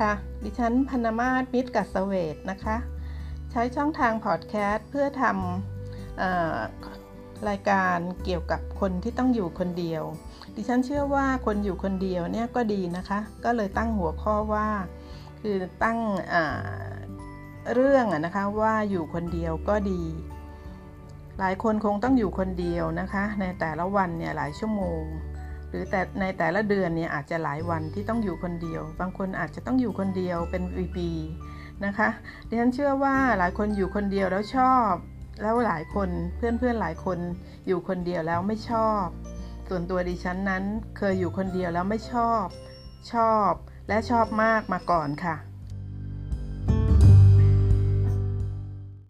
ค่ะ ดิฉันพนมาศมิตรกัสเวตนะคะ ใช้ช่องทางพอดแคสต์เพื่อทำรายการเกี่ยวกับคนที่ต้องอยู่คนเดียว ดิฉันเชื่อว่าคนอยู่คนเดียวเนี่ยก็ดีนะคะ ก็เลยตั้งหัวข้อว่า คือตั้งเรื่องนะคะว่าอยู่คนเดียวก็ดี หลายคนคงต้องอยู่คนเดียวนะคะ ในแต่ละวันเนี่ยหลายชั่วโมง หรือแต่ในแต่ละเดือนเนี่ยอาจจะหลายวันที่ต้องอยู่คนเดียว บางคนอาจจะต้องอยู่คนเดียวเป็นปีๆนะคะดิฉันเชื่อว่าหลายคนอยู่คนเดียวแล้วชอบ แล้วหลายคนเพื่อนๆหลายคนอยู่คนเดียวแล้วไม่ชอบ ส่วนตัวดิฉันนั้นเคยอยู่คนเดียวแล้วไม่ชอบ ชอบและชอบมากมาก่อนค่ะ